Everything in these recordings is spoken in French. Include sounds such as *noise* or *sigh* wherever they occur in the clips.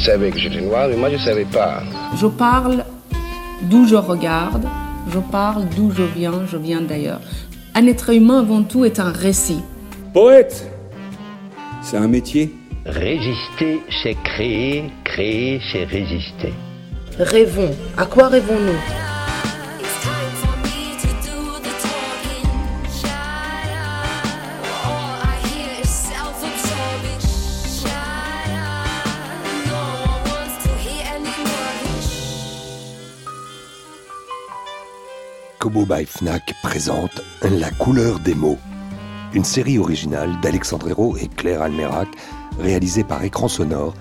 savait que j'étais noir, mais moi je ne savais pas. Je parle d'où je regarde, je parle d'où je viens, je viens d'ailleurs. Un être humain avant tout est un récit. Poète, c'est un métier. Résister, c'est créer, créer, c'est résister. Rêvons. À quoi rêvons-nous? By Fnac présente La couleur des mots, une série originale d'Alexandre Hérault et Claire Almerac, réalisée par Écran Sonore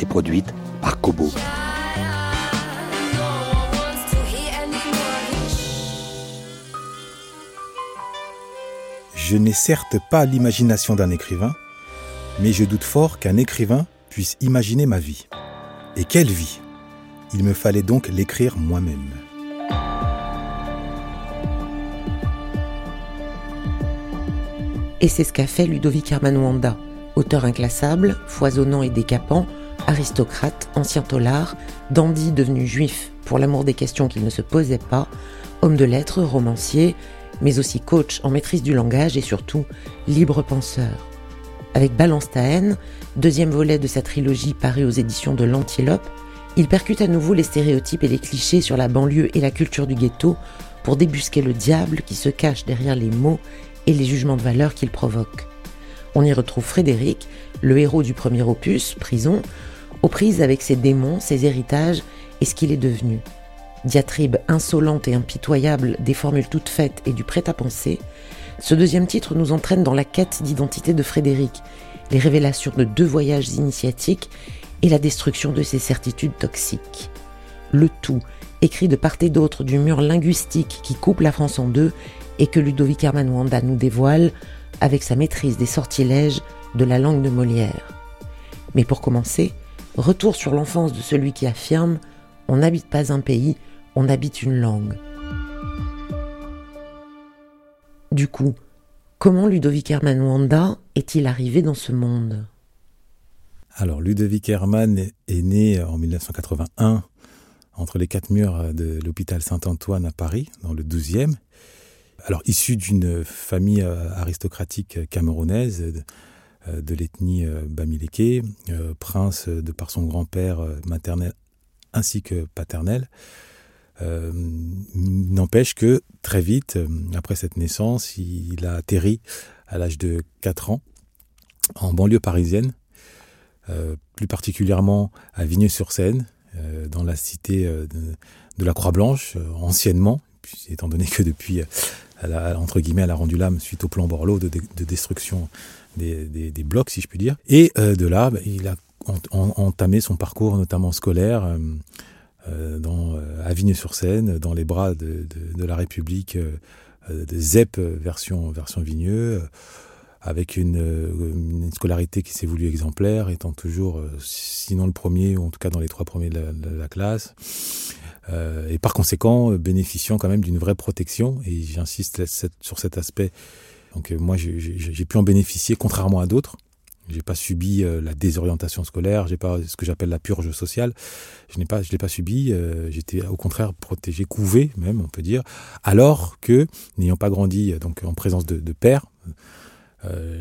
et produite par Kobo. Je n'ai certes pas l'imagination d'un écrivain, mais je doute fort qu'un écrivain puisse imaginer ma vie. Et quelle vie? Il me fallait donc l'écrire moi-même. Et c'est ce qu'a fait Ludovic Armand auteur inclassable, foisonnant et décapant, aristocrate, ancien tolard, dandy devenu juif pour l'amour des questions qu'il ne se posait pas, homme de lettres, romancier, mais aussi coach en maîtrise du langage et surtout libre penseur. Avec Balance ta haine, deuxième volet de sa trilogie paru aux éditions de l'Antilope, il percute à nouveau les stéréotypes et les clichés sur la banlieue et la culture du ghetto pour débusquer le diable qui se cache derrière les mots et les jugements de valeur qu'il provoque. On y retrouve Frédéric, le héros du premier opus, Prison, aux prises avec ses démons, ses héritages et ce qu'il est devenu. Diatribe insolente et impitoyable des formules toutes faites et du prêt-à-penser, ce deuxième titre nous entraîne dans la quête d'identité de Frédéric, les révélations de deux voyages initiatiques et la destruction de ses certitudes toxiques. Le tout, écrit de part et d'autre du mur linguistique qui coupe la France en deux et que Ludovic Armand nous dévoile avec sa maîtrise des sortilèges de la langue de Molière. Mais pour commencer, retour sur l'enfance de celui qui affirme On n'habite pas un pays, on habite une langue. Du coup, comment Ludovic Herman Wanda est-il arrivé dans ce monde? Alors, Ludovic Herman est né en 1981 entre les quatre murs de l'hôpital Saint-Antoine à Paris, dans le 12e. Alors, issu d'une famille euh, aristocratique camerounaise euh, de l'ethnie euh, Bamileke, prince de par son grand-père maternel ainsi que paternel, n'empêche que très vite, après cette naissance, il a atterri à l'âge de 4 ans en banlieue parisienne, plus particulièrement à Vigneux-sur-Seine, dans la cité de, la Croix-Blanche, anciennement, étant donné que depuis elle a, entre guillemets, elle a rendu l'âme suite au plan Borloo de, destruction des, blocs, si je puis dire. Et euh, de là, bah, il a entamé son parcours, notamment scolaire, euh, euh, dans, à Vigneux-sur-Seine, dans les bras de, la République, de ZEP version, version Vigneux, avec une, scolarité qui s'est voulue exemplaire, étant toujours, sinon le premier, ou en tout cas dans les trois premiers de la classe. Euh, et par conséquent euh, bénéficiant quand même d'une vraie protection. Et j'insiste sur cet aspect. Donc euh, moi, j'ai pu en bénéficier, contrairement à d'autres. J'ai pas subi la désorientation scolaire, j'ai pas ce que j'appelle la purge sociale. Je n'ai pas, je l'ai pas subi. J'étais au contraire protégé, couvé même, on peut dire. Alors que n'ayant pas grandi donc en présence de, de père,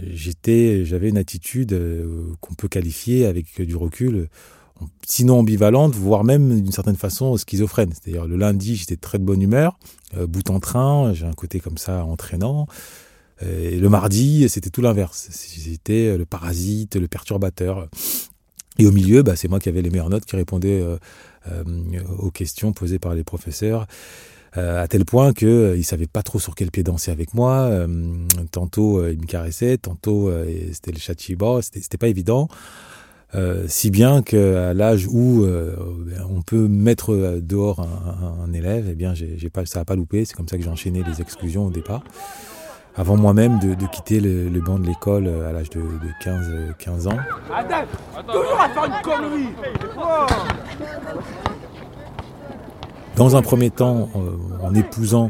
j'étais, j'avais une attitude qu'on peut qualifier avec du recul sinon ambivalente, voire même d'une certaine façon schizophrène. C'est-à-dire le lundi, j'étais très de bonne humeur, euh, bout en train, j'ai un côté comme ça entraînant. Euh, et le mardi, c'était tout l'inverse. J'étais le parasite, le perturbateur. Et au milieu, bah, c'est moi qui avais les meilleures notes, qui répondais euh, aux questions posées par les professeurs. à tel point qu'ils ne savaient pas trop sur quel pied danser avec moi. tantôt, ils me caressaient, tantôt, c'était le châtiment. C'était pas évident. Euh, si bien qu'à l'âge où euh, on peut mettre dehors un, élève, eh bien, j'ai pas, ça n'a pas loupé. C'est comme ça que j'ai enchaîné les exclusions au départ. Avant moi-même de, quitter le, banc de l'école à l'âge de, 15, 15 ans. Dans un premier temps, euh, en épousant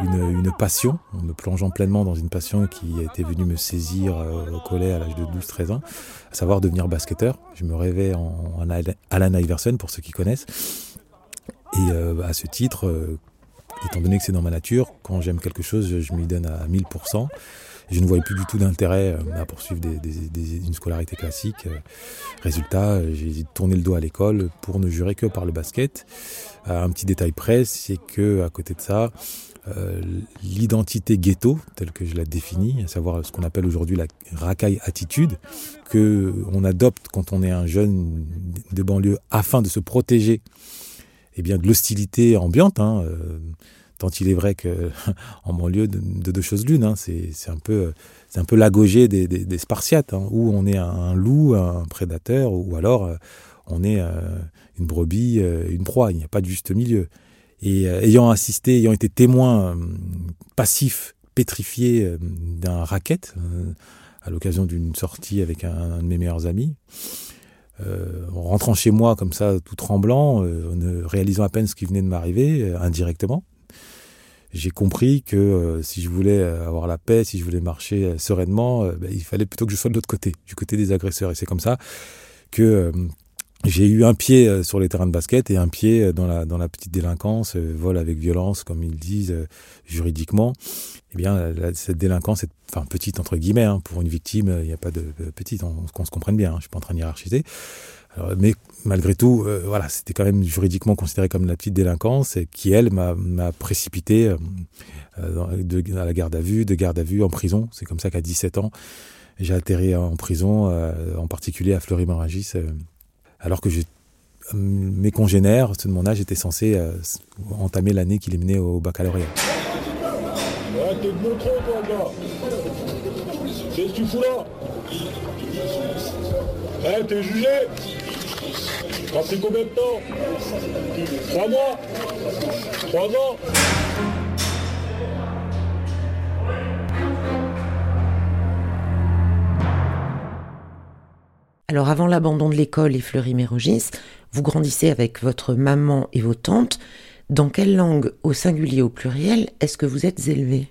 une, passion, en me plongeant pleinement dans une passion qui était venue me saisir au collet à l'âge de 12-13 ans, à savoir devenir basketteur. Je me rêvais en, Alan Iverson, pour ceux qui connaissent. Et à ce titre, étant donné que c'est dans ma nature, quand j'aime quelque chose, je m'y donne à 1000%. Je ne voyais plus du tout d'intérêt euh, à poursuivre une scolarité classique. Euh, résultat, j'ai tourné le dos à l'école pour ne jurer que par le basket. Un petit détail près, c'est que à côté de ça, euh, l'identité ghetto, telle que je la définis, à savoir ce qu'on appelle aujourd'hui la racaille attitude, que on adopte quand on est un jeune de banlieue afin de se protéger eh bien, de l'hostilité ambiante. Hein, tant il est vrai que *laughs* en banlieue de, deux choses l'une, hein, c'est un peu c'est un peu l'agogé des, Spartiates, hein, où on est un, loup, un prédateur, ou alors euh, on est euh, une brebis, euh, une proie. Il n'y a pas de juste milieu. Et ayant assisté, ayant été témoin passif, pétrifié d'un racket à l'occasion d'une sortie avec un, de mes meilleurs amis, en rentrant chez moi comme ça, tout tremblant, ne réalisant à peine ce qui venait de m'arriver, indirectement, j'ai compris que euh, si je voulais euh, avoir la paix, si je voulais marcher euh, sereinement, ben, il fallait plutôt que je sois de l'autre côté, du côté des agresseurs. Et c'est comme ça que j'ai eu un pied sur les terrains de basket et un pied dans la, dans la petite délinquance, vol avec violence, comme ils disent juridiquement. Eh bien, cette délinquance, est, enfin petite entre guillemets, hein, pour une victime, il n'y a pas de, petite, on, se comprenne bien, hein, je suis pas en train de hiérarchiser mais malgré tout, euh, voilà, c'était quand même juridiquement considéré comme la petite délinquance qui, elle, m'a précipité euh, euh, à la garde à vue, de garde à vue en prison. C'est comme ça qu'à 17 ans, j'ai atterri en prison, en particulier à Fleury-Mérogis, alors que mes congénères, ceux de mon âge, étaient censés entamer l'année qui les menait au baccalauréat. t'es de mon toi, Qu'est-ce que tu fous là? Eh, t'es jugé? C'est combien de temps Trois mois Trois ans Alors avant l'abandon de l'école et Fleury-Mérogis, vous grandissez avec votre maman et vos tantes. Dans quelle langue, au singulier ou au pluriel, est-ce que vous êtes élevé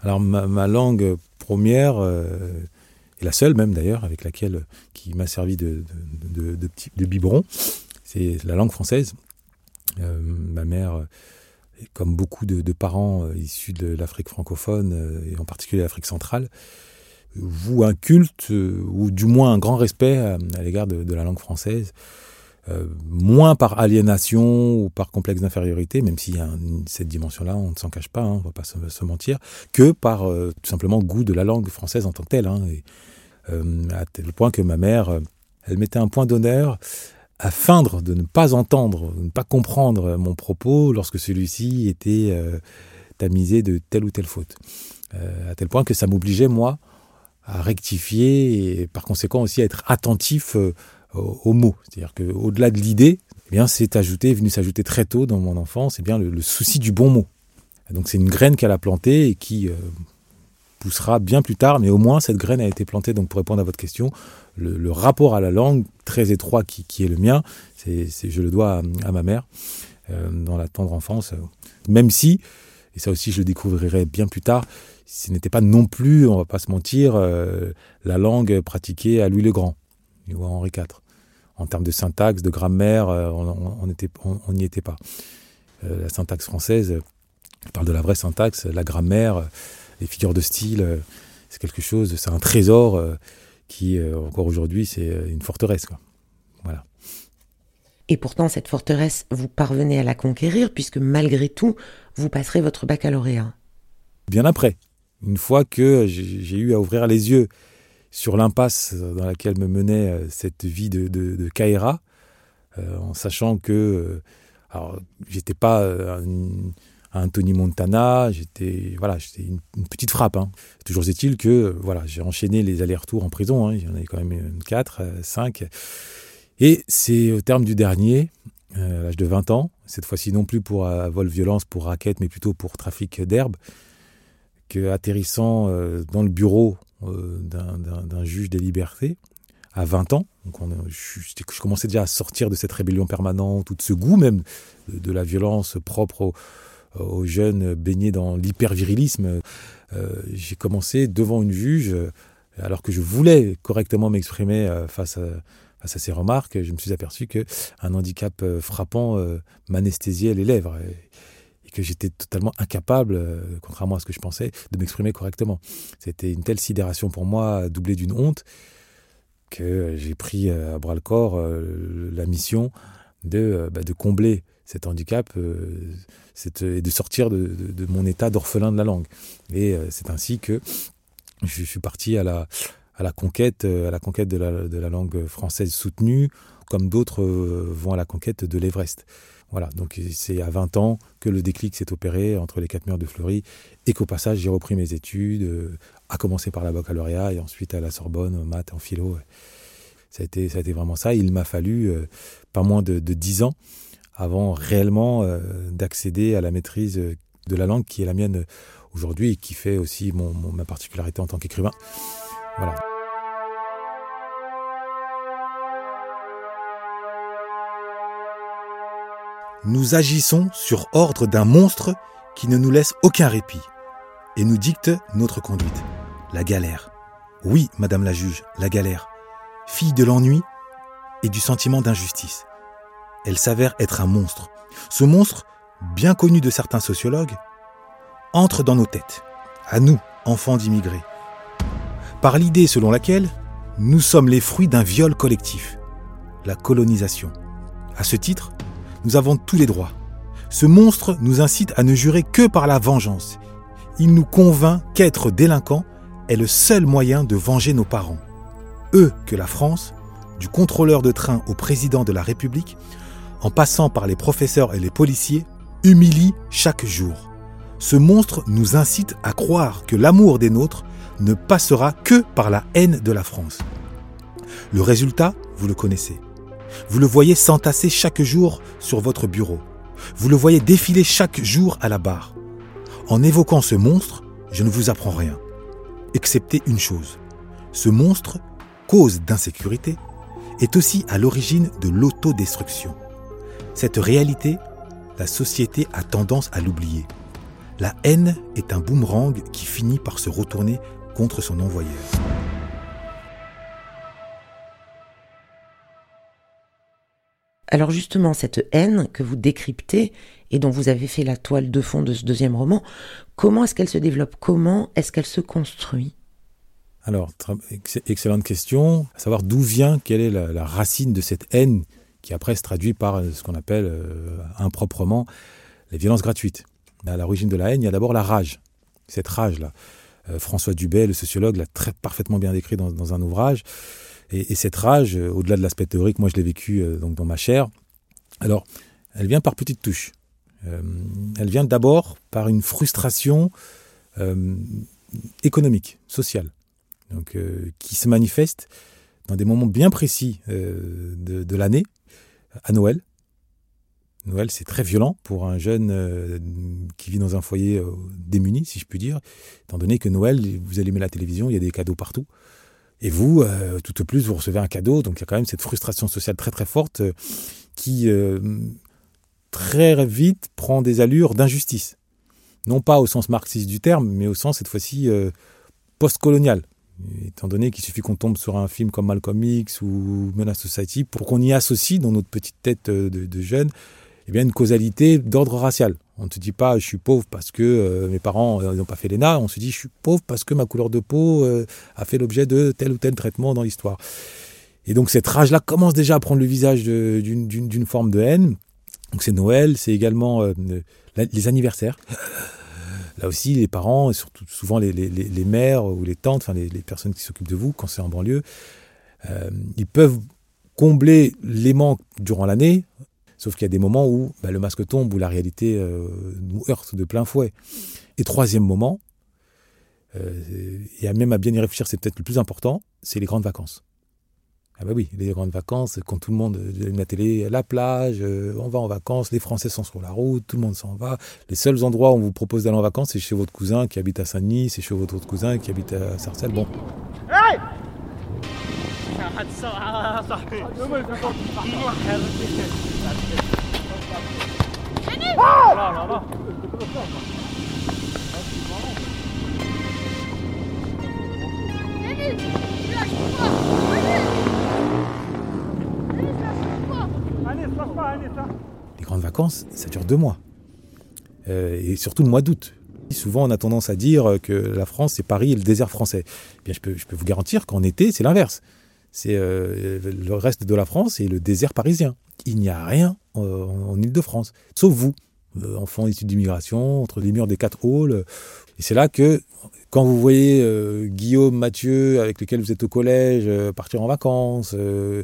Alors ma, langue première, euh, et la seule même d'ailleurs avec laquelle qui m'a servi de, de, de, biberon, c'est la langue française. Euh, ma mère, comme beaucoup de, parents euh, issus de l'Afrique francophone euh, et en particulier l'Afrique centrale, voue un culte ou du moins un grand respect à, l'égard de, la langue française. moins par aliénation ou par complexe d'infériorité, même s'il y cette dimension-là, on ne s'en cache pas, hein, on ne va pas se, mentir, que par tout simplement goût de la langue française en tant que telle. Hein, euh, à tel point que ma mère, euh, elle mettait un point d'honneur à feindre de ne pas entendre, de ne pas comprendre mon propos lorsque celui-ci était euh, tamisé de telle ou telle faute. à tel point que ça m'obligeait, moi, à rectifier et par conséquent aussi à être attentif aux, mots. C'est-à-dire qu'au-delà de l'idée, eh bien, c'est ajouté, venu s'ajouter très tôt dans mon enfance, eh bien, le, souci du bon mot. donc c'est une graine qu'elle a plantée et qui, poussera bien plus tard, mais au moins cette graine a été plantée. Donc pour répondre à votre question, le, rapport à la langue très étroit qui, est le mien, c'est, je le dois à, ma mère euh, dans la tendre enfance. Même si, et ça aussi je le découvrirai bien plus tard, ce n'était pas non plus, on va pas se mentir, euh, la langue pratiquée à Louis le Grand ou à Henri IV. En termes de syntaxe, de grammaire, euh, on n'y était pas. la syntaxe française, je parle de la vraie syntaxe, la grammaire les figures de style, euh, c'est quelque chose, c'est un trésor euh, qui, euh, encore aujourd'hui, c'est une forteresse. Quoi. Voilà. Et pourtant, cette forteresse, vous parvenez à la conquérir, puisque malgré tout, vous passerez votre baccalauréat. Bien après, une fois que j'ai eu à ouvrir les yeux sur l'impasse dans laquelle me menait cette vie de, de, de Kaira, en sachant que alors j'étais pas Anthony Montana, j'étais voilà, j'étais une, petite frappe. Hein. Toujours est-il que voilà, j'ai enchaîné les allers-retours en prison. Hein. Il y en avait quand même 4, 5. Euh, Et c'est au terme du dernier, euh, à l'âge de 20 ans, cette fois-ci non plus pour euh, vol-violence, pour raquette, mais plutôt pour trafic d'herbe, que atterrissant dans le bureau d'un juge des libertés, à 20 ans, donc je, commençais déjà à sortir de cette rébellion permanente, tout de ce goût même de, de la violence propre au, aux jeunes baignés dans l'hypervirilisme. j'ai commencé devant une juge, alors que je voulais correctement m'exprimer face à, face à ces remarques, je me suis aperçu qu'un handicap frappant m'anesthésiait les lèvres et que j'étais totalement incapable, contrairement à ce que je pensais, de m'exprimer correctement. C'était une telle sidération pour moi, doublée d'une honte, que j'ai pris à bras le corps la mission de, bah, de combler cet handicap et de sortir de, mon état d'orphelin de la langue. Et c'est ainsi que je, suis parti à la, conquête, à la conquête de la, de la langue française soutenue, comme d'autres vont à la conquête de l'Everest. Voilà, donc c'est à 20 ans que le déclic s'est opéré entre les quatre murs de Fleury et qu'au passage j'ai repris mes études, à commencer par la baccalauréat et ensuite à la Sorbonne, en maths, en philo. Ça a été, ça vraiment ça. Il m'a fallu pas moins de, de 10 ans avant réellement euh, d'accéder à la maîtrise de la langue qui est la mienne aujourd'hui et qui fait aussi mon, ma particularité en tant qu'écrivain. Voilà. Nous agissons sur ordre d'un monstre qui ne nous laisse aucun répit et nous dicte notre conduite. La galère. Oui, Madame la juge, la galère. Fille de l'ennui et du sentiment d'injustice elle s'avère être un monstre. Ce monstre, bien connu de certains sociologues, entre dans nos têtes, à nous, enfants d'immigrés, par l'idée selon laquelle nous sommes les fruits d'un viol collectif, la colonisation. À ce titre, nous avons tous les droits. Ce monstre nous incite à ne jurer que par la vengeance. Il nous convainc qu'être délinquant est le seul moyen de venger nos parents. Eux que la France, du contrôleur de train au président de la République, en passant par les professeurs et les policiers, humilie chaque jour. Ce monstre nous incite à croire que l'amour des nôtres ne passera que par la haine de la France. Le résultat, vous le connaissez. Vous le voyez s'entasser chaque jour sur votre bureau. Vous le voyez défiler chaque jour à la barre. En évoquant ce monstre, je ne vous apprends rien, excepté une chose. Ce monstre, cause d'insécurité, est aussi à l'origine de l'autodestruction. Cette réalité, la société a tendance à l'oublier. La haine est un boomerang qui finit par se retourner contre son envoyeur. Alors justement, cette haine que vous décryptez et dont vous avez fait la toile de fond de ce deuxième roman, comment est-ce qu'elle se développe? Comment est-ce qu'elle se construit? Alors, excellente question. À savoir d'où vient, quelle est la racine de cette haine qui après se traduit par euh, ce qu'on appelle euh, improprement les violences gratuites. À l'origine de la haine, il y a d'abord la rage, cette rage-là. Euh, François Dubé, le sociologue, l'a très parfaitement bien décrit dans, un ouvrage. Et, cette rage, au-delà de l'aspect théorique, moi je l'ai vécu donc dans ma chair. Alors, elle vient par petites touches. elle vient d'abord par une frustration économique, sociale, donc, qui se manifeste dans des moments bien précis de l'année, à Noël. Noël, c'est très violent pour un jeune euh, qui vit dans un foyer euh, démuni, si je puis dire, étant donné que Noël, vous allumez la télévision, il y a des cadeaux partout. Et vous, euh, tout au plus, vous recevez un cadeau, donc il y a quand même cette frustration sociale très très forte qui très vite prend des allures d'injustice. Non pas au sens marxiste du terme, mais au sens cette fois-ci post-colonial étant donné qu'il suffit qu'on tombe sur un film comme Malcolm X ou Menace Society pour qu'on y associe dans notre petite tête de, de jeunes eh bien, une causalité d'ordre racial. On ne se dit pas je suis pauvre parce que euh, mes parents n'ont pas fait l'ENA, on se dit je suis pauvre parce que ma couleur de peau euh, a fait l'objet de tel ou tel traitement dans l'histoire. Et donc cette rage-là commence déjà à prendre le visage d'une forme de haine. Donc c'est Noël, c'est également euh, les anniversaires. Là aussi, les parents, et surtout souvent les, mères ou les tantes, enfin les, personnes qui s'occupent de vous quand c'est en banlieue, euh, ils peuvent combler les manques durant l'année, sauf qu'il y a des moments où bah, le masque tombe, où la réalité euh, nous heurte de plein fouet. Et troisième moment, euh, et même à bien y réfléchir, c'est peut-être le plus important, c'est les grandes vacances. Ah bah oui, les grandes vacances, quand tout le monde allume la télé, la plage, euh, on va en vacances, les Français sont sur la route, tout le monde s'en va. Les seuls endroits où on vous propose d'aller en vacances, c'est chez votre cousin qui habite à Saint-Denis, c'est chez votre autre cousin qui habite à Sarcelles. Bon. Hey Les grandes vacances, ça dure deux mois. Euh, et surtout le mois d'août. Souvent, on a tendance à dire que la France, c'est Paris et le désert français. Eh bien, je peux, vous garantir qu'en été, c'est l'inverse. C'est euh, le reste de la France et le désert parisien. Il n'y a rien en Ile-de-France, sauf vous, euh, enfants issus d'immigration, entre les murs des quatre halls. Et c'est là que, quand vous voyez euh, Guillaume, Mathieu, avec lesquels vous êtes au collège, euh, partir en vacances, euh,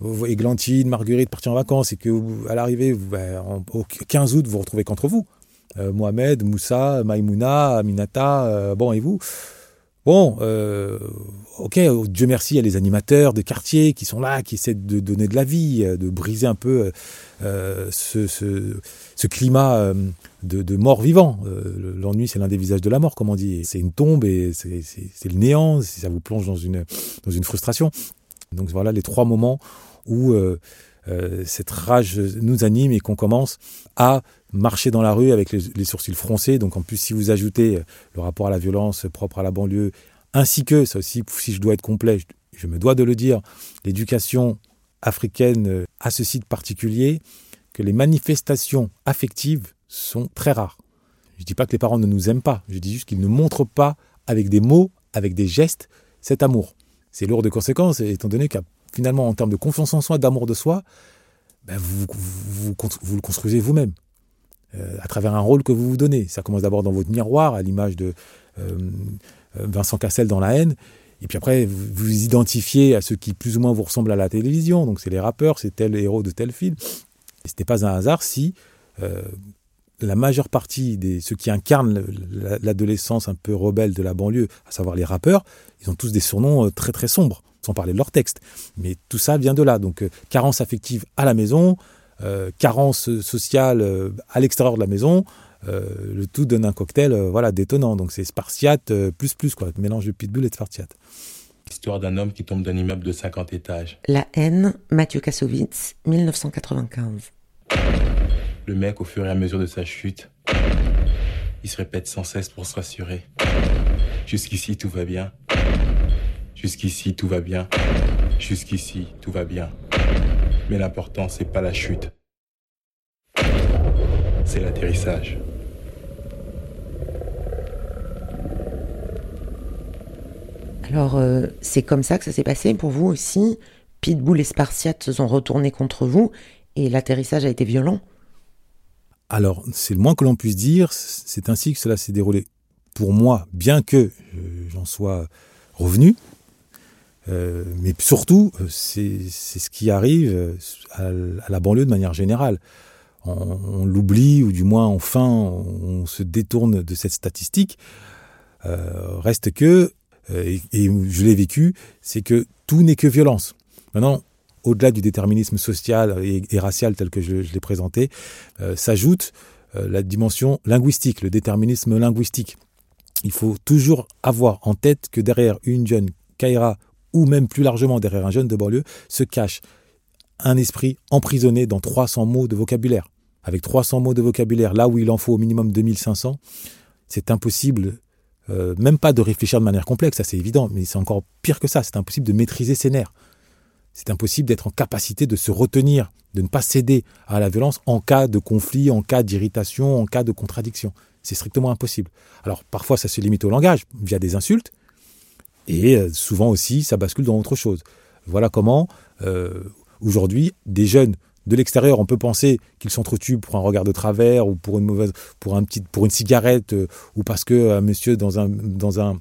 vous voyez Glantine, Marguerite partir en vacances, et que vous- à l'arrivée, ben, en- au 15 août, vous vous retrouvez qu'entre vous. Euh, Mohamed, Moussa, Maïmouna, Aminata, euh, bon, et vous? Bon, euh, ok, Dieu merci, il y a les animateurs de quartier qui sont là, qui essaient de donner de la vie, euh, de briser un peu euh, ce, ce, ce climat euh, de, de mort-vivant. Euh, L'ennui, c'est l'un des visages de la mort, comme on dit. C'est une tombe et c'est le néant, ça vous plonge dans une, dans une frustration. Donc voilà les trois moments où cette rage nous anime et qu'on commence à marcher dans la rue avec les, sourcils froncés. Donc en plus, si vous ajoutez le rapport à la violence propre à la banlieue, ainsi que, ça aussi, si je dois être complet, je, je me dois de le dire, l'éducation africaine euh, a ce site particulier que les manifestations affectives sont très rares. Je ne dis pas que les parents ne nous aiment pas, je dis juste qu'ils ne montrent pas avec des mots, avec des gestes, cet amour. C'est lourd de conséquences, étant donné qu'à finalement, en termes de confiance en soi, d'amour de soi, ben, vous, vous, le construisez vous-même, euh, à travers un rôle que vous vous donnez. Ça commence d'abord dans votre miroir, à l'image de euh, Vincent Cassel dans La haine, et puis après, vous vous identifiez à ceux qui plus ou moins vous ressemblent à la télévision, donc c'est les rappeurs, c'est tel héros de tel film. Et ce n'est pas un hasard si euh, la majeure partie de ceux qui incarnent l'adolescence un peu rebelle de la banlieue, à savoir les rappeurs, ils ont tous des surnoms très très sombres sans parler de leur texte. Mais tout ça vient de là. Donc, euh, carence affective à la maison, euh, carence sociale euh, à l'extérieur de la maison, le tout donne un cocktail voilà, détonnant. Donc, c'est Spartiate plus plus, quoi. Mélange de Pitbull et de Spartiate. Histoire d'un homme qui tombe d'un immeuble de 50 étages. La haine, Mathieu Kassovitz, 1995. Le mec, au fur et à mesure de sa chute, il se répète sans cesse pour se rassurer. Jusqu'ici, tout va bien. Jusqu'ici, tout va bien. Jusqu'ici, tout va bien. Mais l'important, c'est pas la chute. C'est l'atterrissage. Alors, euh, c'est comme ça que ça s'est passé pour vous aussi Pitbull et Spartiate se sont retournés contre vous et l'atterrissage a été violent Alors, c'est le moins que l'on puisse dire. C'est ainsi que cela s'est déroulé pour moi, bien que j'en sois revenu. Euh, mais surtout, c'est ce qui arrive à, à, la banlieue de manière générale. On, l'oublie, ou du moins, enfin, on, se détourne de cette statistique. Euh, reste que, et, je l'ai vécu, c'est que tout n'est que violence. Maintenant, au-delà du déterminisme social et, racial tel que je, l'ai présenté, euh, s'ajoute euh, la dimension linguistique, le déterminisme linguistique. Il faut toujours avoir en tête que derrière une jeune Kaira ou même plus largement derrière un jeune de banlieue, se cache un esprit emprisonné dans 300 mots de vocabulaire. Avec 300 mots de vocabulaire, là où il en faut au minimum 2500, c'est impossible, euh, même pas de réfléchir de manière complexe, ça c'est évident, mais c'est encore pire que ça, c'est impossible de maîtriser ses nerfs. C'est impossible d'être en capacité de se retenir, de ne pas céder à la violence en cas de conflit, en cas d'irritation, en cas de contradiction. C'est strictement impossible. Alors parfois ça se limite au langage, via des insultes, et souvent aussi, ça bascule dans autre chose. Voilà comment, euh, aujourd'hui, des jeunes de l'extérieur, on peut penser qu'ils s'entretuent pour un regard de travers ou pour une mauvaise, pour un petit, pour une cigarette euh, ou parce que un monsieur dans un, dans un,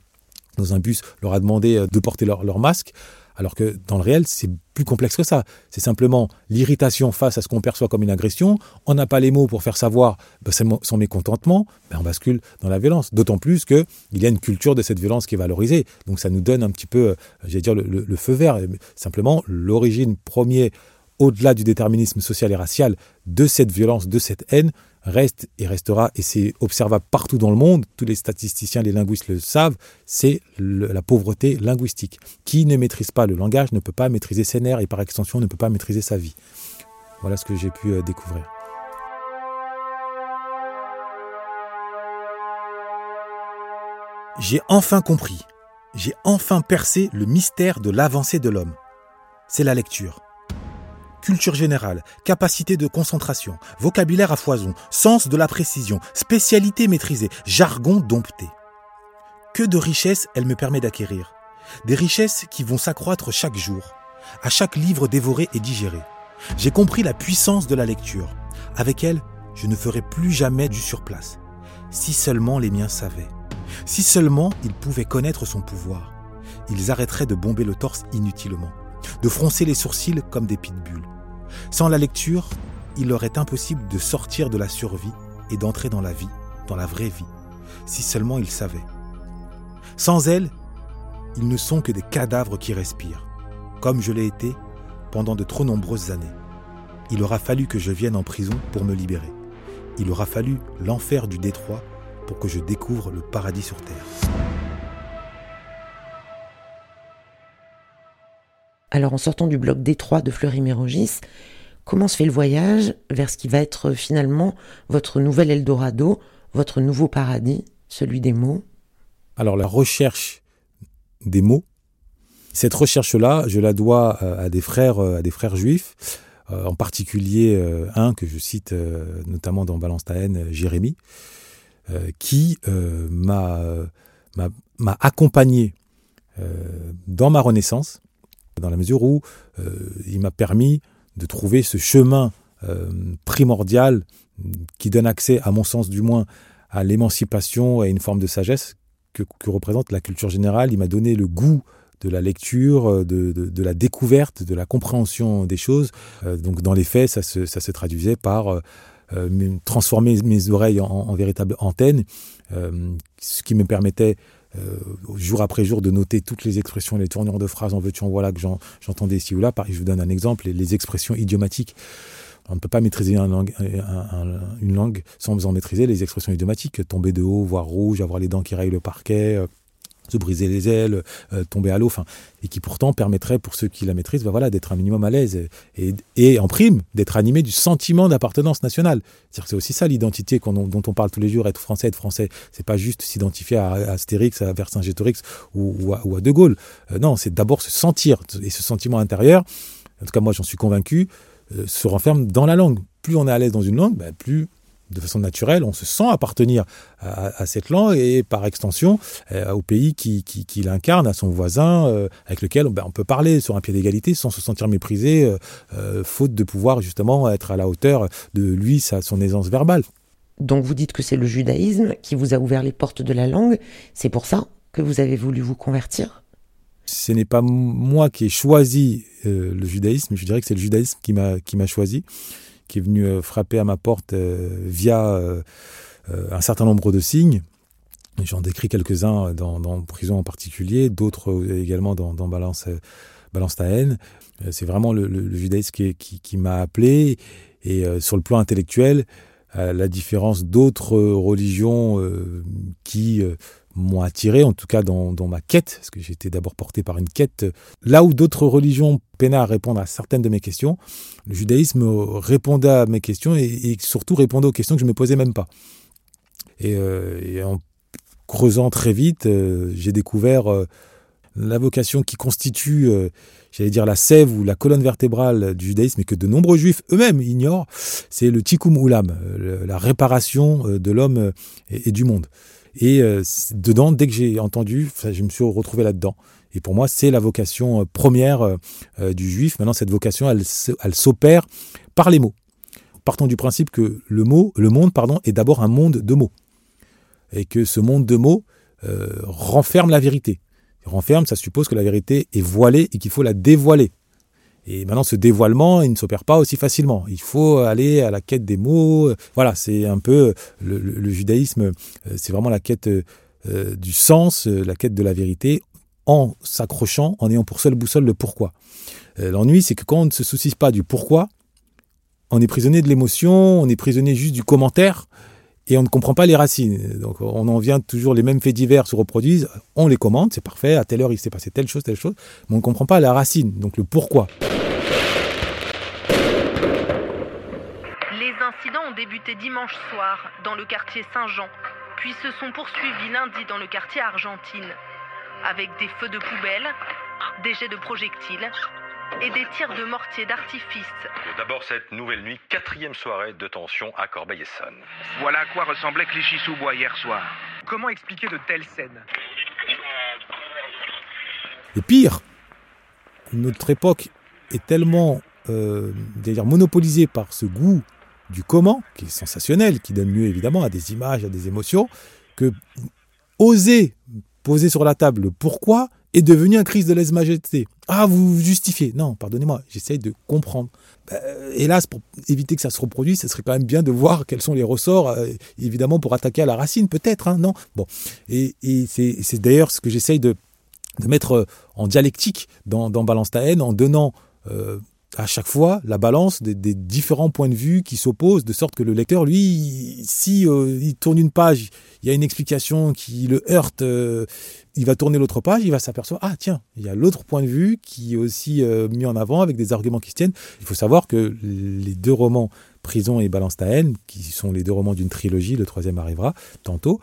dans un bus leur a demandé de porter leur, leur masque. Alors que dans le réel, c'est plus complexe que ça. C'est simplement l'irritation face à ce qu'on perçoit comme une agression. On n'a pas les mots pour faire savoir ben, son mécontentement. Ben, on bascule dans la violence. D'autant plus qu'il y a une culture de cette violence qui est valorisée. Donc ça nous donne un petit peu, j'allais dire, le, le, feu vert. Simplement, l'origine première, au-delà du déterminisme social et racial, de cette violence, de cette haine, reste et restera, et c'est observable partout dans le monde, tous les statisticiens, les linguistes le savent, c'est la pauvreté linguistique. Qui ne maîtrise pas le langage ne peut pas maîtriser ses nerfs et par extension ne peut pas maîtriser sa vie. Voilà ce que j'ai pu découvrir. J'ai enfin compris, j'ai enfin percé le mystère de l'avancée de l'homme. C'est la lecture. Culture générale, capacité de concentration, vocabulaire à foison, sens de la précision, spécialité maîtrisée, jargon dompté. Que de richesses elle me permet d'acquérir. Des richesses qui vont s'accroître chaque jour, à chaque livre dévoré et digéré. J'ai compris la puissance de la lecture. Avec elle, je ne ferai plus jamais du surplace. Si seulement les miens savaient. Si seulement ils pouvaient connaître son pouvoir. Ils arrêteraient de bomber le torse inutilement, de froncer les sourcils comme des pitbulls. Sans la lecture, il leur est impossible de sortir de la survie et d'entrer dans la vie, dans la vraie vie. Si seulement ils savaient. Sans elle, ils ne sont que des cadavres qui respirent, comme je l'ai été pendant de trop nombreuses années. Il aura fallu que je vienne en prison pour me libérer. Il aura fallu l'enfer du détroit pour que je découvre le paradis sur Terre. Alors en sortant du bloc Détroit de Fleury-Mérogis, comment se fait le voyage vers ce qui va être finalement votre nouvel Eldorado, votre nouveau paradis, celui des mots? Alors la recherche des mots, cette recherche-là, je la dois à des frères, à des frères juifs euh, en particulier euh, un que je cite euh, notamment dans Balance ta haine, Jérémie, qui m'a accompagné dans ma renaissance, dans la mesure où il m'a permis de trouver ce chemin primordial qui donne accès, à mon sens du moins, à l'émancipation et à une forme de sagesse que, représente la culture générale. Il m'a donné le goût de la lecture, euh, de, la découverte, de la compréhension des choses. Euh, donc dans les faits, ça se, traduisait par euh, transformer mes oreilles en, en véritable antenne, ce qui me permettait jour après jour de noter toutes les expressions, les tournures de phrases en veux-tu en voilà que j'entendais ici ou là. Je vous donne un exemple, les, expressions idiomatiques. On ne peut pas maîtriser une langue, une langue sans en maîtriser les expressions idiomatiques. Tomber de haut, voir rouge, avoir les dents qui rayent le parquet, se briser les ailes, euh, tomber à l'eau, et qui pourtant permettrait pour ceux qui la maîtrisent, ben voilà, d'être un minimum à l'aise et, en prime d'être animé du sentiment d'appartenance nationale. C'est aussi ça l'identité dont on parle tous les jours, être français, être français. C'est pas juste s'identifier à, Astérix, à Vercingétorix ou, ou, ou, à, De Gaulle. Euh, non, c'est d'abord se sentir et ce sentiment intérieur. En tout cas, moi, j'en suis convaincu, euh, se renferme dans la langue. Plus on est à l'aise dans une langue, ben, plus de façon naturelle, on se sent appartenir à, cette langue et par extension euh, au pays qui, qui, l'incarne, à son voisin, euh, avec lequel ben, on peut parler sur un pied d'égalité sans se sentir méprisé, euh, faute de pouvoir justement être à la hauteur de lui, sa, son aisance verbale. Donc vous dites que c'est le judaïsme qui vous a ouvert les portes de la langue, c'est pour ça que vous avez voulu vous convertir? Ce n'est pas moi qui ai choisi le judaïsme, je dirais que c'est le judaïsme qui m'a choisi qui est venu euh, frapper à ma porte euh, via euh, un certain nombre de signes. J'en décris quelques-uns dans, Prison en particulier, d'autres également dans, Balance, Balance ta haine. C'est vraiment le, judaïsme qui, qui, qui m'a appelé. Et sur le plan intellectuel, à la différence d'autres religions qui m'ont attiré, en tout cas dans, dans ma quête, parce que j'étais d'abord porté par une quête. Là où d'autres religions peinaient à répondre à certaines de mes questions, le judaïsme répondait à mes questions et, surtout répondait aux questions que je ne me posais même pas. Et, euh, en creusant très vite, euh, j'ai découvert euh, la vocation qui constitue, j'allais dire, la sève ou la colonne vertébrale du judaïsme et que de nombreux juifs eux-mêmes ignorent, c'est le tikkun ulam, la réparation de l'homme et du monde. Et euh, dedans, dès que j'ai entendu, je me suis retrouvé là-dedans. Et pour moi, c'est la vocation euh, première euh, du juif. Maintenant, cette vocation, elle, elle s'opère par les mots. Partons du principe que le mot, le monde, pardon, est d'abord un monde de mots, et que ce monde de mots renferme la vérité. Renferme, ça suppose que la vérité est voilée et qu'il faut la dévoiler. Et maintenant, ce dévoilement, il ne s'opère pas aussi facilement. Il faut aller à la quête des mots. Voilà, c'est un peu le, judaïsme, euh, c'est vraiment la quête euh, du sens, euh, la quête de la vérité, en s'accrochant, en ayant pour seule boussole le pourquoi. L'ennui, c'est que quand on ne se soucie pas du pourquoi, on est prisonnier de l'émotion, on est prisonnier juste du commentaire, et on ne comprend pas les racines. Donc on en vient toujours, les mêmes faits divers se reproduisent, on les commente, c'est parfait, à telle heure il s'est passé telle chose, telle chose, mais on ne comprend pas la racine, donc le pourquoi. Les incidents ont débuté dimanche soir dans le quartier Saint-Jean, puis se sont poursuivis lundi dans le quartier Argentine, avec des feux de poubelle, des jets de projectiles et des tirs de mortier d'artifice. D'abord cette nouvelle nuit, quatrième soirée de tension à Corbeil-Essonne. Voilà à quoi ressemblait Clichy-sous-Bois hier soir. Comment expliquer de telles scènes? Et pire, notre époque est tellement euh, monopolisée par ce goût du comment, qui est sensationnel, qui donne lieu évidemment à des images, à des émotions, que oser poser sur la table pourquoi est devenu un crise de lèse-majesté. Ah, vous justifiez. Non, pardonnez-moi, j'essaye de comprendre. Ben, hélas, pour éviter que ça se reproduise, ce serait quand même bien de voir quels sont les ressorts, euh, évidemment, pour attaquer à la racine, peut-être, hein, non? Bon. Et, c'est d'ailleurs ce que j'essaye de, mettre euh, en dialectique dans, Balance ta haine, en donnant euh, à chaque fois la balance des, différents points de vue qui s'opposent, de sorte que le lecteur, lui, si euh, il tourne une page, il y a une explication qui le heurte, euh, il va tourner l'autre page, il va s'apercevoir, ah tiens, il y a l'autre point de vue qui est aussi euh, mis en avant avec des arguments qui se tiennent. Il faut savoir que les deux romans, Prison et Balance ta haine, qui sont les deux romans d'une trilogie, le troisième arrivera tantôt,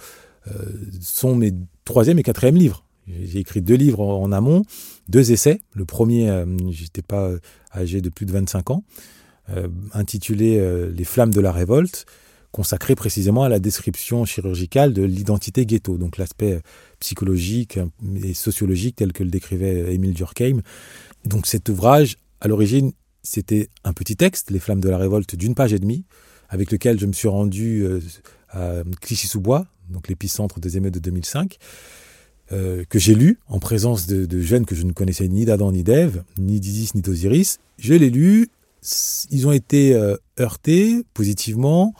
sont mes troisième et quatrième livres. J'ai écrit deux livres en amont, deux essais. Le premier, euh, j'étais pas âgé de plus de 25 ans, euh, intitulé euh, Les flammes de la révolte, consacré précisément à la description chirurgicale de l'identité ghetto, donc l'aspect psychologique et sociologique tel que le décrivait Émile Durkheim. Donc cet ouvrage, à l'origine, c'était un petit texte, Les flammes de la révolte, d'une page et demie, avec lequel je me suis rendu à Clichy-sous-Bois, donc l'épicentre des émeutes de 2005. Euh, que j'ai lu en présence de, jeunes que je ne connaissais ni d'Adam ni d'Ève, ni d'Isis ni d'Osiris. Je l'ai lu, ils ont été euh, heurtés positivement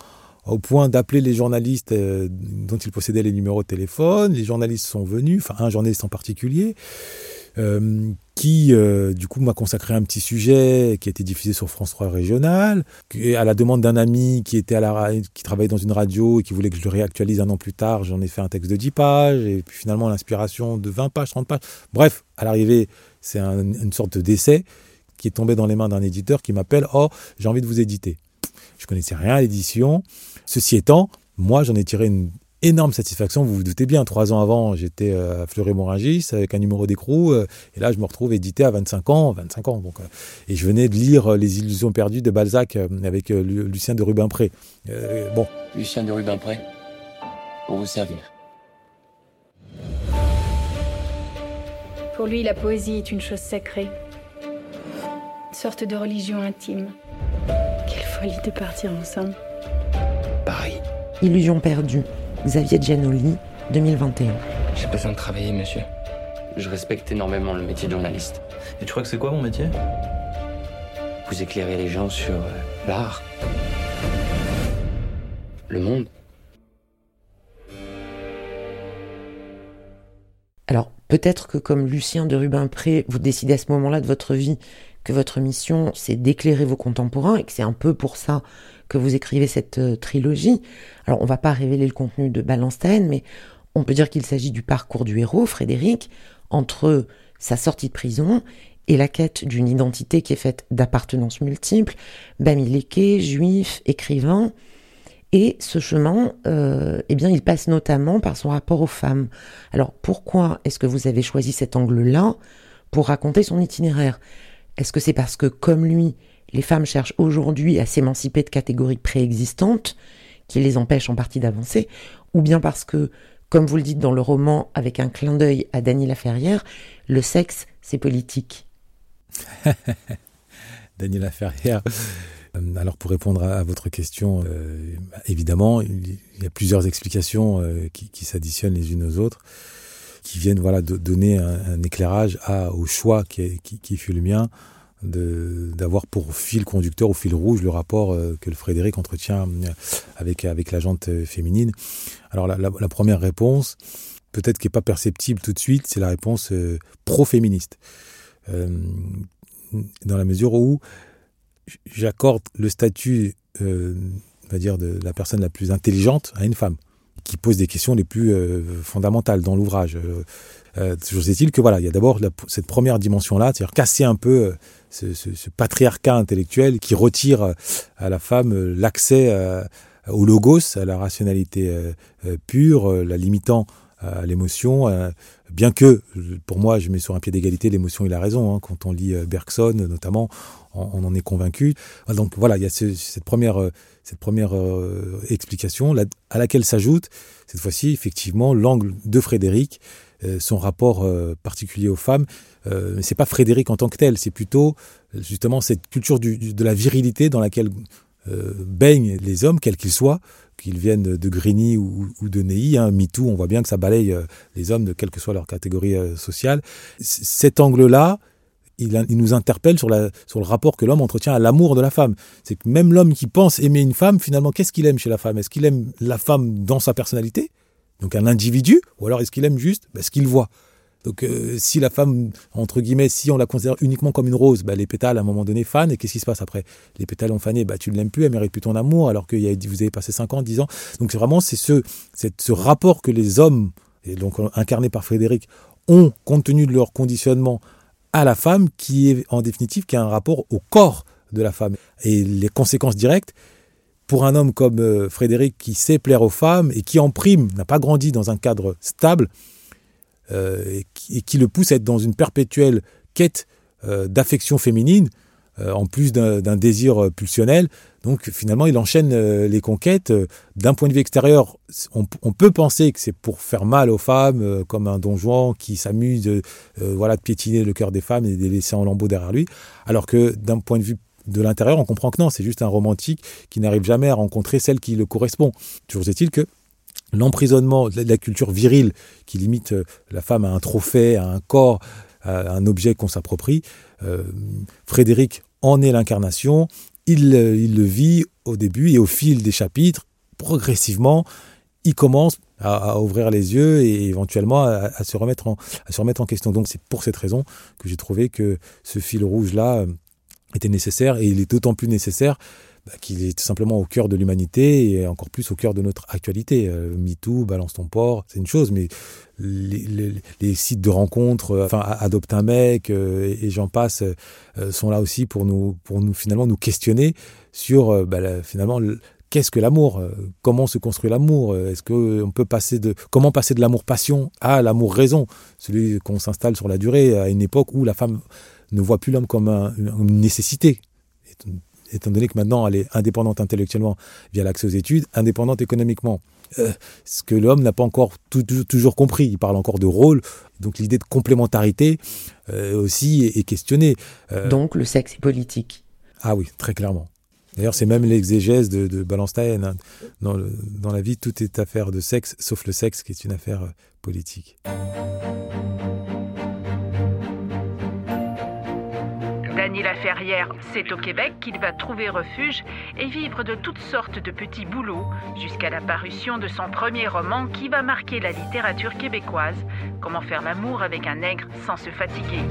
au point d'appeler les journalistes euh, dont ils possédaient les numéros de téléphone. Les journalistes sont venus, enfin un journaliste en particulier, qui du coup m'a consacré un petit sujet qui a été diffusé sur France 3 régional, à la demande d'un ami qui était à la qui travaillait dans une radio et qui voulait que je le réactualise un an plus tard, j'en ai fait un texte de 10 pages et puis finalement l'inspiration de 20 pages, 30 pages. Bref, à l'arrivée, c'est une sorte d'essai qui est tombé dans les mains d'un éditeur qui m'appelle "Oh, j'ai envie de vous éditer." Je connaissais rien à l'édition. Ceci étant, moi, j'en ai tiré une énorme satisfaction. Vous vous doutez bien, trois ans avant, j'étais euh, à Fleury-Morangis avec un numéro d'écrou. Euh, et là, je me retrouve édité à 25 ans. 25 ans donc, euh, et je venais de lire Les Illusions perdues de Balzac avec Lucien de Rubempré. bon. Lucien de Rubempré, pour vous servir. Pour lui, la poésie est une chose sacrée. Une sorte de religion intime. Quelle folie de partir ensemble. Paris. Illusion perdue, Xavier Giannoli, 2021. J'ai besoin de travailler, monsieur. Je respecte énormément le métier de journaliste. Et tu crois que c'est quoi mon métier? Vous éclairez les gens sur euh, l'art, le monde. Alors, peut-être que comme Lucien de Rubempré, vous décidez à ce moment-là de votre vie que votre mission, c'est d'éclairer vos contemporains et que c'est un peu pour ça que vous écrivez cette euh, trilogie. Alors, on va pas révéler le contenu de Balanstein, mais on peut dire qu'il s'agit du parcours du héros, Frédéric, entre sa sortie de prison et la quête d'une identité qui est faite d'appartenances multiples, bamileke, juif, écrivain. Et ce chemin, euh, eh bien, il passe notamment par son rapport aux femmes. Alors, pourquoi est-ce que vous avez choisi cet angle-là pour raconter son itinéraire? Est-ce que c'est parce que, comme lui, les femmes cherchent aujourd'hui à s'émanciper de catégories préexistantes qui les empêchent en partie d'avancer, ou bien parce que, comme vous le dites dans le roman avec un clin d'œil à Dany Laferrière, le sexe, c'est politique. *laughs* Dany Laferrière. Euh, alors pour répondre à, votre question, euh, évidemment, il y a plusieurs explications euh, qui, s'additionnent les unes aux autres, qui viennent donner un, éclairage au choix qui, fut le mien d'avoir pour fil conducteur ou fil rouge le rapport euh, que le Frédéric entretient euh, avec, avec la euh, féminine. Alors la, première réponse, peut-être qui n'est pas perceptible tout de suite, c'est la réponse pro-féministe. dans la mesure où j'accorde le statut, on va dire, de la personne la plus intelligente à une femme, qui pose des questions les plus fondamentales dans l'ouvrage. Toujours est-il que voilà, il y a d'abord cette première dimension-là, c'est-à-dire casser un peu ce, patriarcat intellectuel qui retire à la femme l'accès au logos, à la rationalité pure, la limitant à l'émotion, bien que, pour moi, je mets sur un pied d'égalité l'émotion et la raison. Hein. Quand on lit Bergson, notamment, on, en est convaincu. Ah, donc voilà, il y a cette première, cette première explication à laquelle s'ajoute, cette fois-ci, effectivement, l'angle de Frédéric, son rapport particulier aux femmes. c'est pas Frédéric en tant que tel, c'est plutôt justement cette culture de la virilité dans laquelle euh, baignent les hommes, quels qu'ils soient, qu'ils viennent de Grigny ou, de Neuilly. Hein, MeToo, on voit bien que ça balaye euh, les hommes de quelle que soit leur catégorie euh, sociale. cet angle-là, il, nous interpelle sur le rapport que l'homme entretient à l'amour de la femme. C'est que même l'homme qui pense aimer une femme, finalement, qu'est-ce qu'il aime chez la femme? Est-ce qu'il aime la femme dans sa personnalité? Donc un individu, ou alors est-ce qu'il aime juste ben, ce qu'il voit? Donc euh, si la femme, entre guillemets, si on la considère uniquement comme une rose, bah, les pétales à un moment donné fanent, et qu'est-ce qui se passe après? Les pétales ont fané, bah, tu ne l'aimes plus, elle mérite plus ton amour, alors que vous avez passé 5 ans, 10 ans. Donc c'est vraiment c'est ce, ce rapport que les hommes, et donc incarnés par Frédéric, ont, compte tenu de leur conditionnement à la femme, qui est en définitive qui a un rapport au corps de la femme. Et les conséquences directes, pour un homme comme euh, Frédéric qui sait plaire aux femmes et qui en prime n'a pas grandi dans un cadre stable, euh, et, qui, le pousse à être dans une perpétuelle quête euh, d'affection féminine, euh, en plus d'un désir pulsionnel. Donc finalement, il enchaîne les conquêtes. D'un point de vue extérieur, on, peut penser que c'est pour faire mal aux femmes, comme un don Juan qui s'amuse voilà, de piétiner le cœur des femmes et de les laisser en lambeaux derrière lui. Alors que d'un point de vue de l'intérieur, on comprend que non, c'est juste un romantique qui n'arrive jamais à rencontrer celle qui le correspond. Toujours est-il que l'emprisonnement de la culture virile qui limite euh, la femme à un trophée, à un corps, à un objet qu'on s'approprie. Euh, Frédéric en est l'incarnation. Il, euh, il, le vit au début et au fil des chapitres, progressivement, il commence à, ouvrir les yeux et éventuellement à, se remettre en, à se remettre en question. Donc c'est pour cette raison que j'ai trouvé que ce fil rouge-là était nécessaire et il est d'autant plus nécessaire bah, qu'il est tout simplement au cœur de l'humanité et encore plus au cœur de notre actualité. Euh, MeToo, Balance ton port, c'est une chose, mais les, sites de rencontres, euh, enfin Adopte un mec euh, et, j'en passe, sont là aussi pour nous, pour nous finalement nous questionner sur bah, finalement qu'est-ce que l'amour Comment se construit l'amour Est-ce que on peut passer de comment passer de l'amour passion à l'amour raison, celui qu'on s'installe sur la durée à une époque où la femme ne voit plus l'homme comme une nécessité étant donné que maintenant elle est indépendante intellectuellement via l'accès aux études, indépendante économiquement. Euh, ce que l'homme n'a pas encore toujours compris. Il parle encore de rôle, donc l'idée de complémentarité euh, aussi est, questionnée. Euh, donc le sexe est politique. Ah oui, très clairement. D'ailleurs, c'est même l'exégèse de, de Ballenstein. Hein. Dans, dans la vie, tout est affaire de sexe, sauf le sexe qui est une affaire politique. Ferrière, c'est au Québec qu'il va trouver refuge et vivre de toutes sortes de petits boulots jusqu'à la parution de son premier roman qui va marquer la littérature québécoise, Comment faire l'amour avec un nègre sans se fatiguer?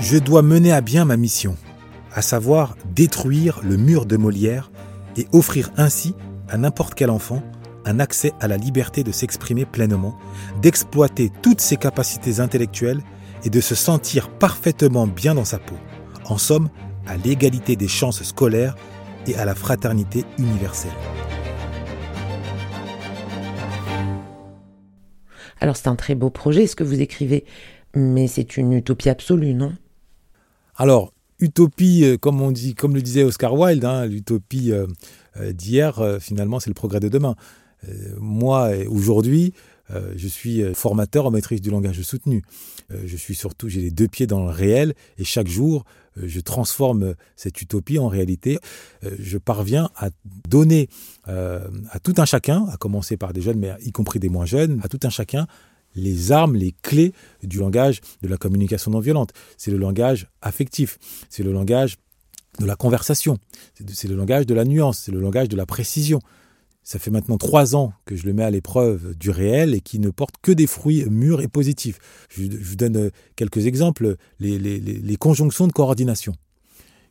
Je dois mener à bien ma mission, à savoir détruire le mur de Molière et offrir ainsi à n'importe quel enfant un accès à la liberté de s'exprimer pleinement, d'exploiter toutes ses capacités intellectuelles et de se sentir parfaitement bien dans sa peau. En somme, à l'égalité des chances scolaires et à la fraternité universelle. Alors c'est un très beau projet ce que vous écrivez, mais c'est une utopie absolue, non? Alors, utopie, euh, comme on dit, comme le disait Oscar Wilde, hein, l'utopie euh, euh, d'hier, finalement, c'est le progrès de demain. Euh, moi, aujourd'hui, euh, je suis euh, formateur en maîtrise du langage soutenu. je suis surtout, j'ai les deux pieds dans le réel et chaque jour, je transforme cette utopie en réalité. je parviens à donner à tout un chacun, à commencer par des jeunes, mais y compris des moins jeunes, à tout un chacun, les armes, les clés du langage de la communication non violente. C'est le langage affectif, c'est le langage de la conversation, c'est le langage de la nuance, c'est le langage de la précision. Ça fait maintenant trois ans que je le mets à l'épreuve du réel et qui ne porte que des fruits mûrs et positifs. Je, vous donne euh, quelques exemples. Les, conjonctions de coordination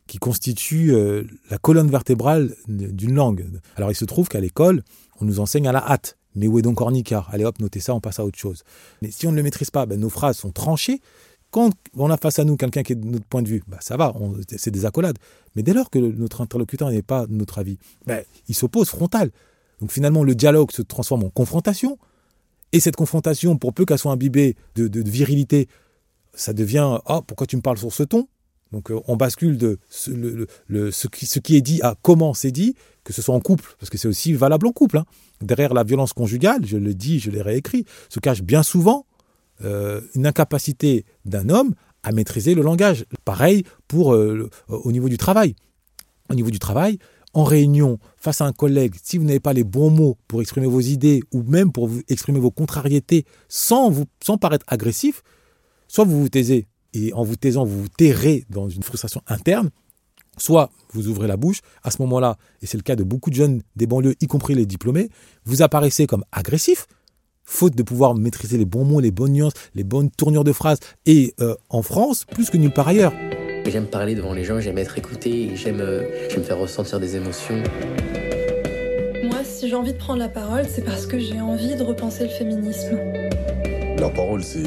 qui constituent euh, la colonne vertébrale d'une langue. Alors il se trouve qu'à l'école, on nous enseigne à la hâte. Mais où est donc Ornicard Allez hop, notez ça, on passe à autre chose. Mais si on ne le maîtrise pas, ben, nos phrases sont tranchées. Quand on a face à nous quelqu'un qui est de notre point de vue, bah ça va, c'est des accolades. Mais dès lors que notre interlocuteur n'est pas de notre avis, bah, il s'oppose frontal. Donc finalement, le dialogue se transforme en confrontation. Et cette confrontation, pour peu qu'elle soit imbibée de, virilité, ça devient Ah, pourquoi tu me parles sur ce ton? Donc euh, on bascule de ce, qui, est dit à comment c'est dit, que ce soit en couple, parce que c'est aussi valable en couple. Hein. Derrière la violence conjugale, je le dis, je l'ai réécrit, se cache bien souvent euh, une incapacité d'un homme à maîtriser le langage. Pareil pour euh, au niveau du travail. Au niveau du travail, en réunion, face à un collègue, si vous n'avez pas les bons mots pour exprimer vos idées ou même pour exprimer vos contrariétés sans, vous, sans paraître agressif, soit vous vous taisez et en vous taisant, vous vous tairez dans une frustration interne, soit vous ouvrez la bouche, à ce moment-là, et c'est le cas de beaucoup de jeunes des banlieues, y compris les diplômés, vous apparaissez comme agressif, faute de pouvoir maîtriser les bons mots, les bonnes nuances, les bonnes tournures de phrases, et euh, en France, plus que nulle part ailleurs. J'aime parler devant les gens, j'aime être écouté, j'aime euh, me faire ressentir des émotions. Moi, si j'ai envie de prendre la parole, c'est parce que j'ai envie de repenser le féminisme. La parole, c'est,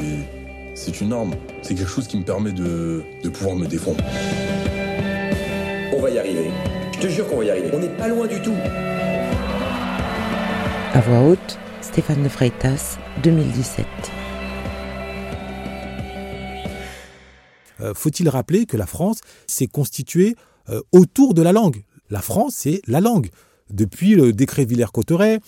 c'est une arme. C'est quelque chose qui me permet de, de pouvoir me défendre. On va y arriver. Je te jure qu'on va y arriver. On n'est pas loin du tout. À voix haute, Stéphane de Freitas, 2017. Faut-il rappeler que la France s'est constituée euh, autour de la langue? La France, c'est la langue. Depuis le décret Villers-Cotterêts,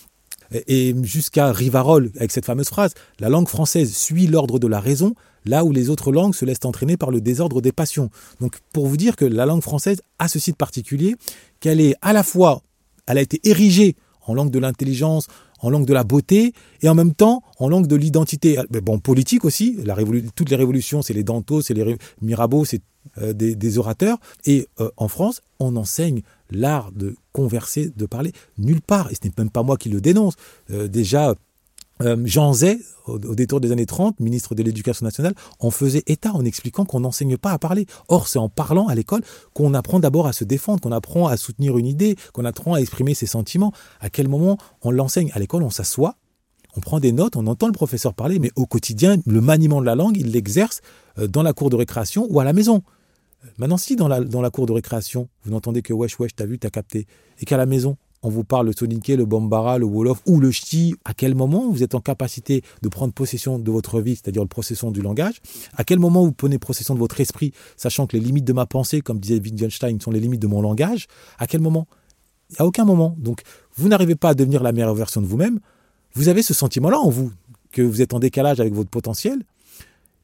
et jusqu'à Rivarol avec cette fameuse phrase La langue française suit l'ordre de la raison, là où les autres langues se laissent entraîner par le désordre des passions. Donc, pour vous dire que la langue française a ce site particulier, qu'elle est à la fois, elle a été érigée en langue de l'intelligence, en langue de la beauté et en même temps en langue de l'identité. Bon, politique aussi, la toutes les révolutions, c'est les Dantos, c'est les Mirabeau, c'est euh, des, orateurs. Et euh, en France, on enseigne l'art de converser, de parler nulle part. Et ce n'est même pas moi qui le dénonce. Euh, déjà, euh, Jean Zay, au, détour des années 30, ministre de l'Éducation nationale, en faisait état en expliquant qu'on n'enseigne pas à parler. Or, c'est en parlant à l'école qu'on apprend d'abord à se défendre, qu'on apprend à soutenir une idée, qu'on apprend à exprimer ses sentiments. À quel moment on l'enseigne? À l'école, on s'assoit, on prend des notes, on entend le professeur parler, mais au quotidien, le maniement de la langue, il l'exerce euh, dans la cour de récréation ou à la maison. Maintenant, si dans la, dans la cour de récréation, vous n'entendez que wesh wesh, t'as vu, t'as capté, et qu'à la maison, on vous parle le soninké, le bambara, le wolof ou le ch'ti, à quel moment vous êtes en capacité de prendre possession de votre vie, c'est-à-dire le possession du langage, à quel moment vous prenez possession de votre esprit, sachant que les limites de ma pensée, comme disait Wittgenstein, sont les limites de mon langage, à quel moment? À aucun moment. Donc, vous n'arrivez pas à devenir la meilleure version de vous-même, vous avez ce sentiment-là en vous, que vous êtes en décalage avec votre potentiel,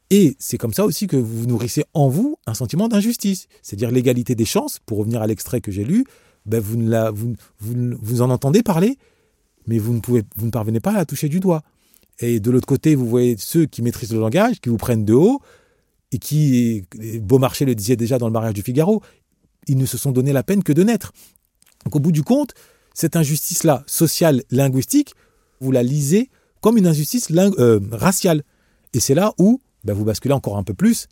et c'est comme ça aussi que vous nourrissez en vous un sentiment d'injustice, c'est-à-dire l'égalité des chances, pour revenir à l'extrait que j'ai lu, ben vous, ne vous, en entendez parler, mais vous ne, pouvez, vous ne parvenez pas à la toucher du doigt. Et de l'autre côté, vous voyez ceux qui maîtrisent le langage, qui vous prennent de haut, et qui, Beaumarchais le disait déjà dans le mariage du Figaro, ils ne se sont donné la peine que de naître. Donc au bout du compte, cette injustice-là, sociale, linguistique, vous la lisez comme une injustice euh, raciale. Et c'est là où ben, vous basculez encore un peu plus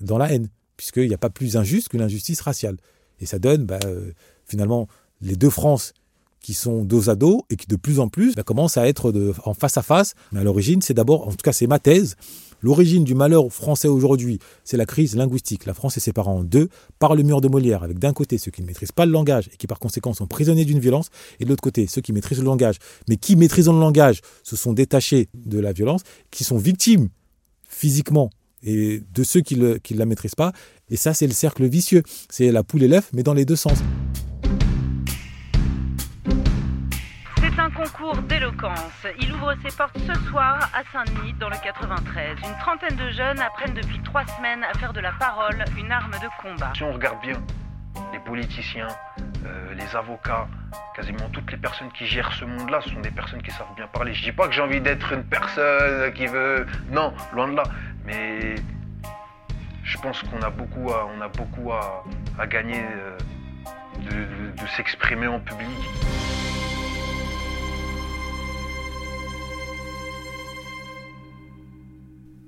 dans la haine, puisqu'il n'y a pas plus injuste que l'injustice raciale. Et ça donne ben, euh, finalement les deux France qui sont dos à dos et qui de plus en plus bah, commencent à être en face à face. Mais à l'origine, c'est d'abord, en tout cas c'est ma thèse, l'origine du malheur français aujourd'hui, c'est la crise linguistique. La France est séparée en deux par le mur de Molière, avec d'un côté ceux qui ne maîtrisent pas le langage et qui par conséquent sont prisonniers d'une violence, et de l'autre côté ceux qui maîtrisent le langage, mais qui maîtrisant le langage se sont détachés de la violence, qui sont victimes physiquement et de ceux qui ne la maîtrisent pas. Et ça, c'est le cercle vicieux. C'est la poule et l'œuf, mais dans les deux sens. Concours d'éloquence. Il ouvre ses portes ce soir à Saint-Denis, dans le 93. Une trentaine de jeunes apprennent depuis trois semaines à faire de la parole une arme de combat. Si on regarde bien, les politiciens, euh, les avocats, quasiment toutes les personnes qui gèrent ce monde-là, sont des personnes qui savent bien parler. Je dis pas que j'ai envie d'être une personne qui veut. Non, loin de là. Mais je pense qu'on a beaucoup à, on a beaucoup à, gagner euh, de s'exprimer en public.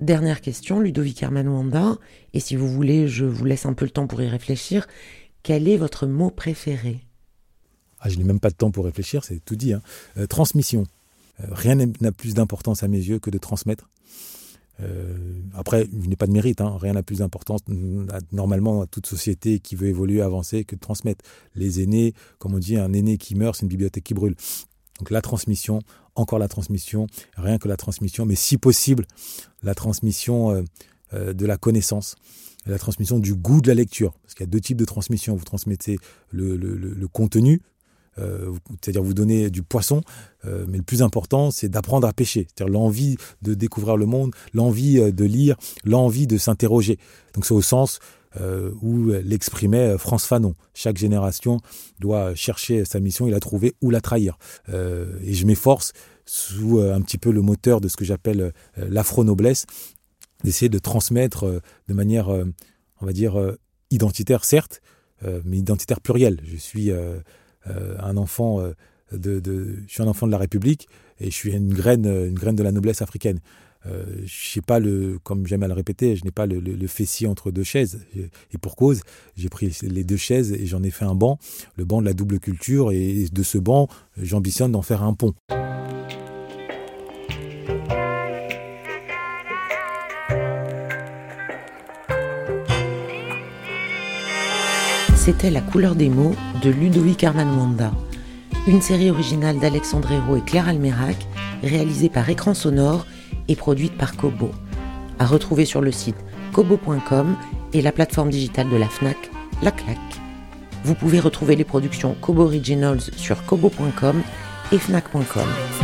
Dernière question, Ludovic Armanouanda, et si vous voulez, je vous laisse un peu le temps pour y réfléchir. Quel est votre mot préféré? Ah, Je n'ai même pas de temps pour réfléchir, c'est tout dit. Hein. Euh, transmission. Euh, rien n'a plus d'importance à mes yeux que de transmettre. après, il n'est pas de mérite, hein. rien n'a plus d'importance normalement dans toute société qui veut évoluer, avancer, que de transmettre. Les aînés, comme on dit, un aîné qui meurt, c'est une bibliothèque qui brûle. Donc la transmission, encore la transmission, rien que la transmission, mais si possible, la transmission de la connaissance, la transmission du goût de la lecture. Parce qu'il y a deux types de transmission. Vous transmettez le, contenu, euh, c'est-à-dire vous donnez du poisson, euh, mais le plus important, c'est d'apprendre à pêcher, c'est-à-dire l'envie de découvrir le monde, l'envie euh, de lire, l'envie de s'interroger. Donc c'est au sens où l'exprimait France Fanon. Chaque génération doit chercher sa mission et la trouver ou la trahir. et je m'efforce, sous un petit peu le moteur de ce que j'appelle l'afro-noblesse, d'essayer de transmettre euh, de manière, euh, on va dire, euh, identitaire, certes, mais identitaire plurielle. Je suis un enfant de, je suis un enfant de la République et je suis une graine, une graine de la noblesse africaine. Euh, je pas le, comme j'aime à le répéter, je n'ai pas le, le, fessier entre deux chaises. Et pour cause, j'ai pris les deux chaises et j'en ai fait un banc, le banc de la double culture. Et de ce banc, j'ambitionne d'en faire un pont. c'était La couleur des mots de Ludovic Armand une série originale d'Alexandre Hérault et Claire Almerac, réalisée par Écran Sonore et produite par Kobo. À retrouver sur le site kobo.com et la plateforme digitale de la FNAC, La Claque. Vous pouvez retrouver les productions Kobo Originals sur kobo.com et fnac.com.